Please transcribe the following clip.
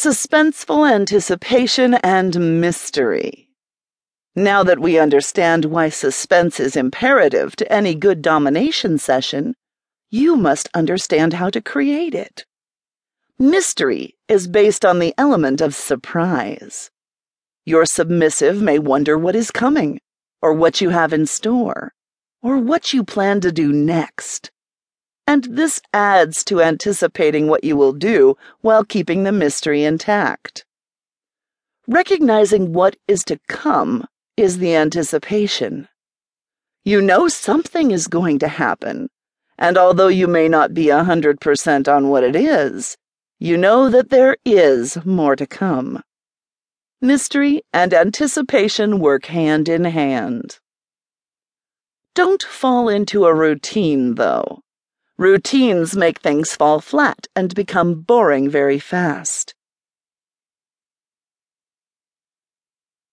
suspenseful anticipation and mystery. Now that we understand why suspense is imperative to any good domination session, you must understand how to create it. Mystery is based on the element of surprise. Your submissive may wonder what is coming, or what you have in store, or what you plan to do next. And this adds to anticipating what you will do while keeping the mystery intact. Recognizing what is to come is the anticipation. You know something is going to happen, and although you may not be a hundred percent on what it is, you know that there is more to come. Mystery and anticipation work hand in hand. Don't fall into a routine, though. Routines make things fall flat and become boring very fast.